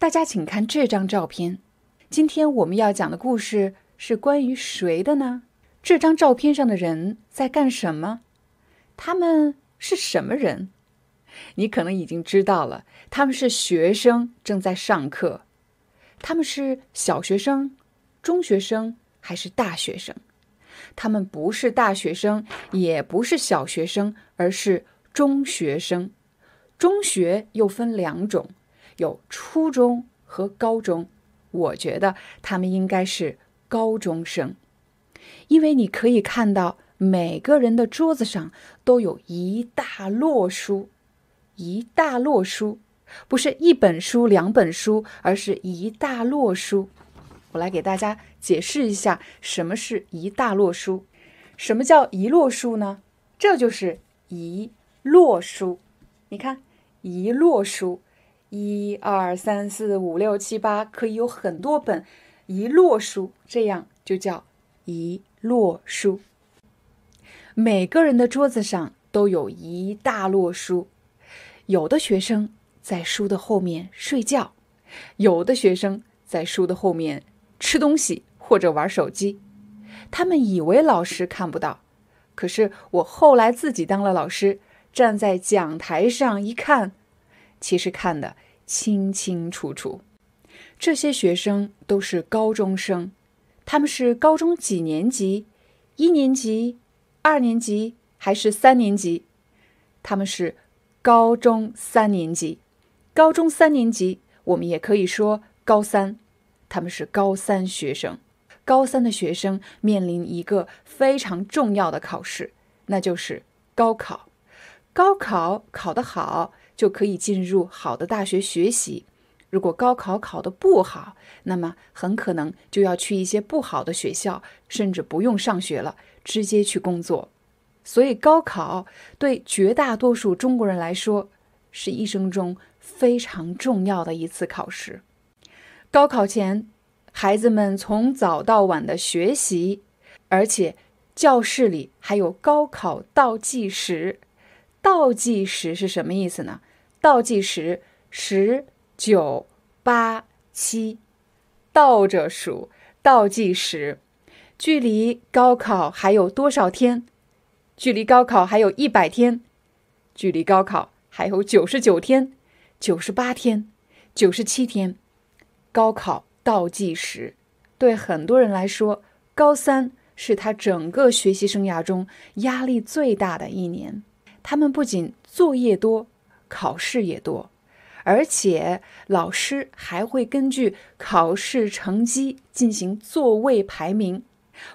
大家请看这张照片。今天我们要讲的故事是关于谁的呢？这张照片上的人在干什么？他们是什么人？你可能已经知道了，他们是学生，正在上课。他们是小学生、中学生还是大学生？他们不是大学生，也不是小学生，而是中学生。中学又分两种。有初中和高中，我觉得他们应该是高中生，因为你可以看到每个人的桌子上都有一大摞书，一大摞书，不是一本书、两本书，而是一大摞书。我来给大家解释一下什么是一大摞书。什么叫一摞书呢？这就是一摞书。你看，一摞书。一二三四五六七八，可以有很多本，一摞书，这样就叫一摞书。每个人的桌子上都有一大摞书，有的学生在书的后面睡觉，有的学生在书的后面吃东西或者玩手机。他们以为老师看不到，可是我后来自己当了老师，站在讲台上一看。其实看得清清楚楚，这些学生都是高中生，他们是高中几年级？一年级、二年级还是三年级？他们是高中三年级。高中三年级，我们也可以说高三，他们是高三学生。高三的学生面临一个非常重要的考试，那就是高考。高考考得好。就可以进入好的大学学习。如果高考考得不好，那么很可能就要去一些不好的学校，甚至不用上学了，直接去工作。所以，高考对绝大多数中国人来说是一生中非常重要的一次考试。高考前，孩子们从早到晚的学习，而且教室里还有高考倒计时。倒计时是什么意思呢？倒计时，十、九、八、七，倒着数。倒计时，距离高考还有多少天？距离高考还有一百天，距离高考还有九十九天、九十八天、九十七天。高考倒计时，对很多人来说，高三是他整个学习生涯中压力最大的一年。他们不仅作业多。考试也多，而且老师还会根据考试成绩进行座位排名。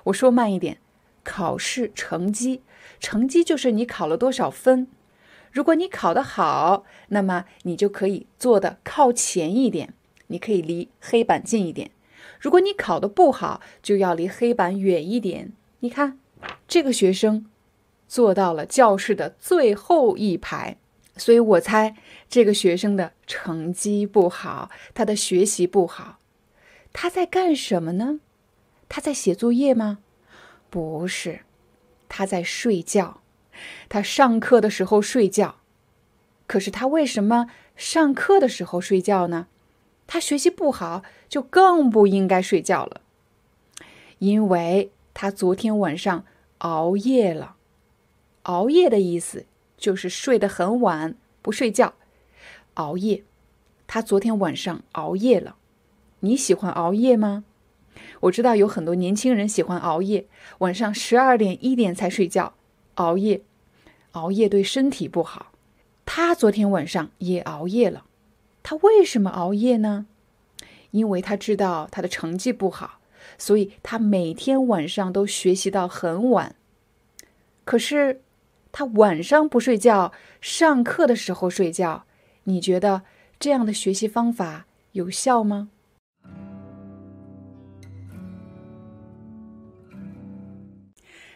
我说慢一点，考试成绩，成绩就是你考了多少分。如果你考得好，那么你就可以坐的靠前一点，你可以离黑板近一点。如果你考得不好，就要离黑板远一点。你看，这个学生坐到了教室的最后一排。所以我猜这个学生的成绩不好，他的学习不好，他在干什么呢？他在写作业吗？不是，他在睡觉。他上课的时候睡觉，可是他为什么上课的时候睡觉呢？他学习不好，就更不应该睡觉了，因为他昨天晚上熬夜了。熬夜的意思。就是睡得很晚，不睡觉，熬夜。他昨天晚上熬夜了。你喜欢熬夜吗？我知道有很多年轻人喜欢熬夜，晚上十二点一点才睡觉。熬夜，熬夜对身体不好。他昨天晚上也熬夜了。他为什么熬夜呢？因为他知道他的成绩不好，所以他每天晚上都学习到很晚。可是。他晚上不睡觉，上课的时候睡觉，你觉得这样的学习方法有效吗？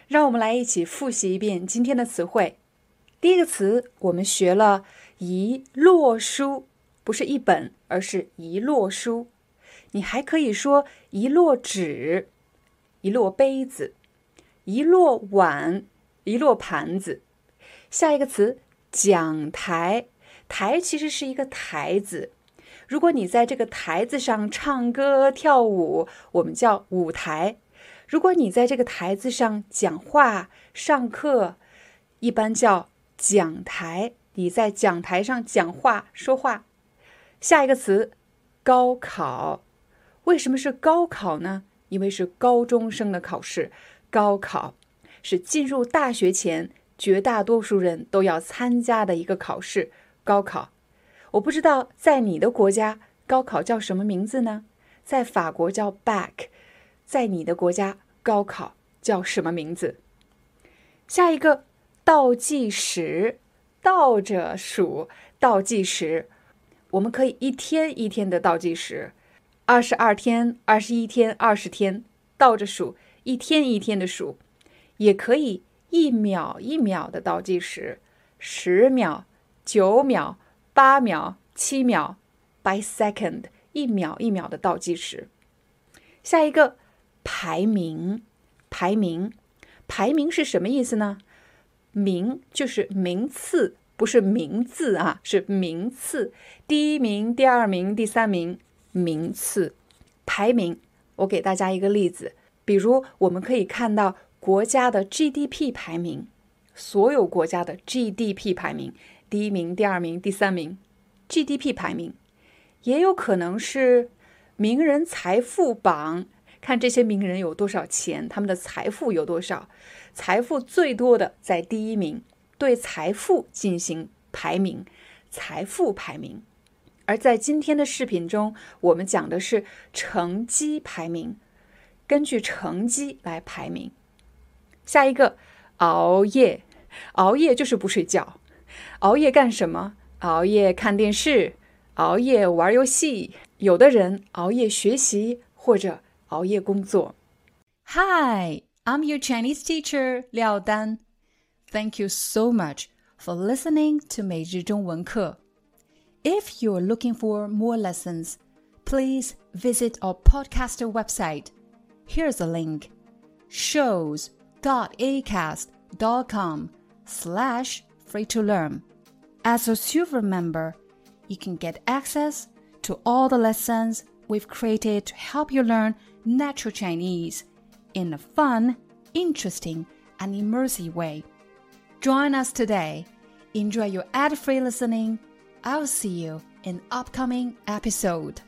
让我们来一起复习一遍今天的词汇。第一个词，我们学了一摞书，不是一本，而是一摞书。你还可以说一摞纸、一摞杯子、一摞碗、一摞盘子。下一个词，讲台。台其实是一个台子。如果你在这个台子上唱歌跳舞，我们叫舞台；如果你在这个台子上讲话、上课，一般叫讲台。你在讲台上讲话说话。下一个词，高考。为什么是高考呢？因为是高中生的考试。高考是进入大学前绝大多数人都要参加的一个考试。高考。我不知道在你的国家高考叫什么名字呢？在法国叫 back，在你的国家高考叫什么名字？下一个倒计时，倒着数倒计时，我们可以一天一天的倒计时，二十二天、二十一天、二十天倒着数，一天一天的数，也可以一秒一秒的倒计时，十秒、九秒。八秒、七秒，by second，一秒一秒的倒计时。下一个排名，排名，排名是什么意思呢？名就是名次，不是名字啊，是名次。第一名、第二名、第三名，名次。排名，我给大家一个例子，比如我们可以看到国家的 GDP 排名，所有国家的 GDP 排名。第一名、第二名、第三名，GDP 排名，也有可能是名人财富榜，看这些名人有多少钱，他们的财富有多少，财富最多的在第一名，对财富进行排名，财富排名。而在今天的视频中，我们讲的是成绩排名，根据成绩来排名。下一个，熬夜，熬夜就是不睡觉。熬夜干什么？熬夜看电视，熬夜玩游戏。有的人熬夜学习，或者熬夜工作。Hi, I'm your Chinese teacher Liao Dan. Thank you so much for listening to 每日中文课。If you're looking for more lessons, please visit our podcaster website. Here's a link: shows.acast.com slash free to learn. As a silver member, you can get access to all the lessons we've created to help you learn natural Chinese in a fun, interesting, and immersive way. Join us today. Enjoy your ad free listening. I'll see you in upcoming episode.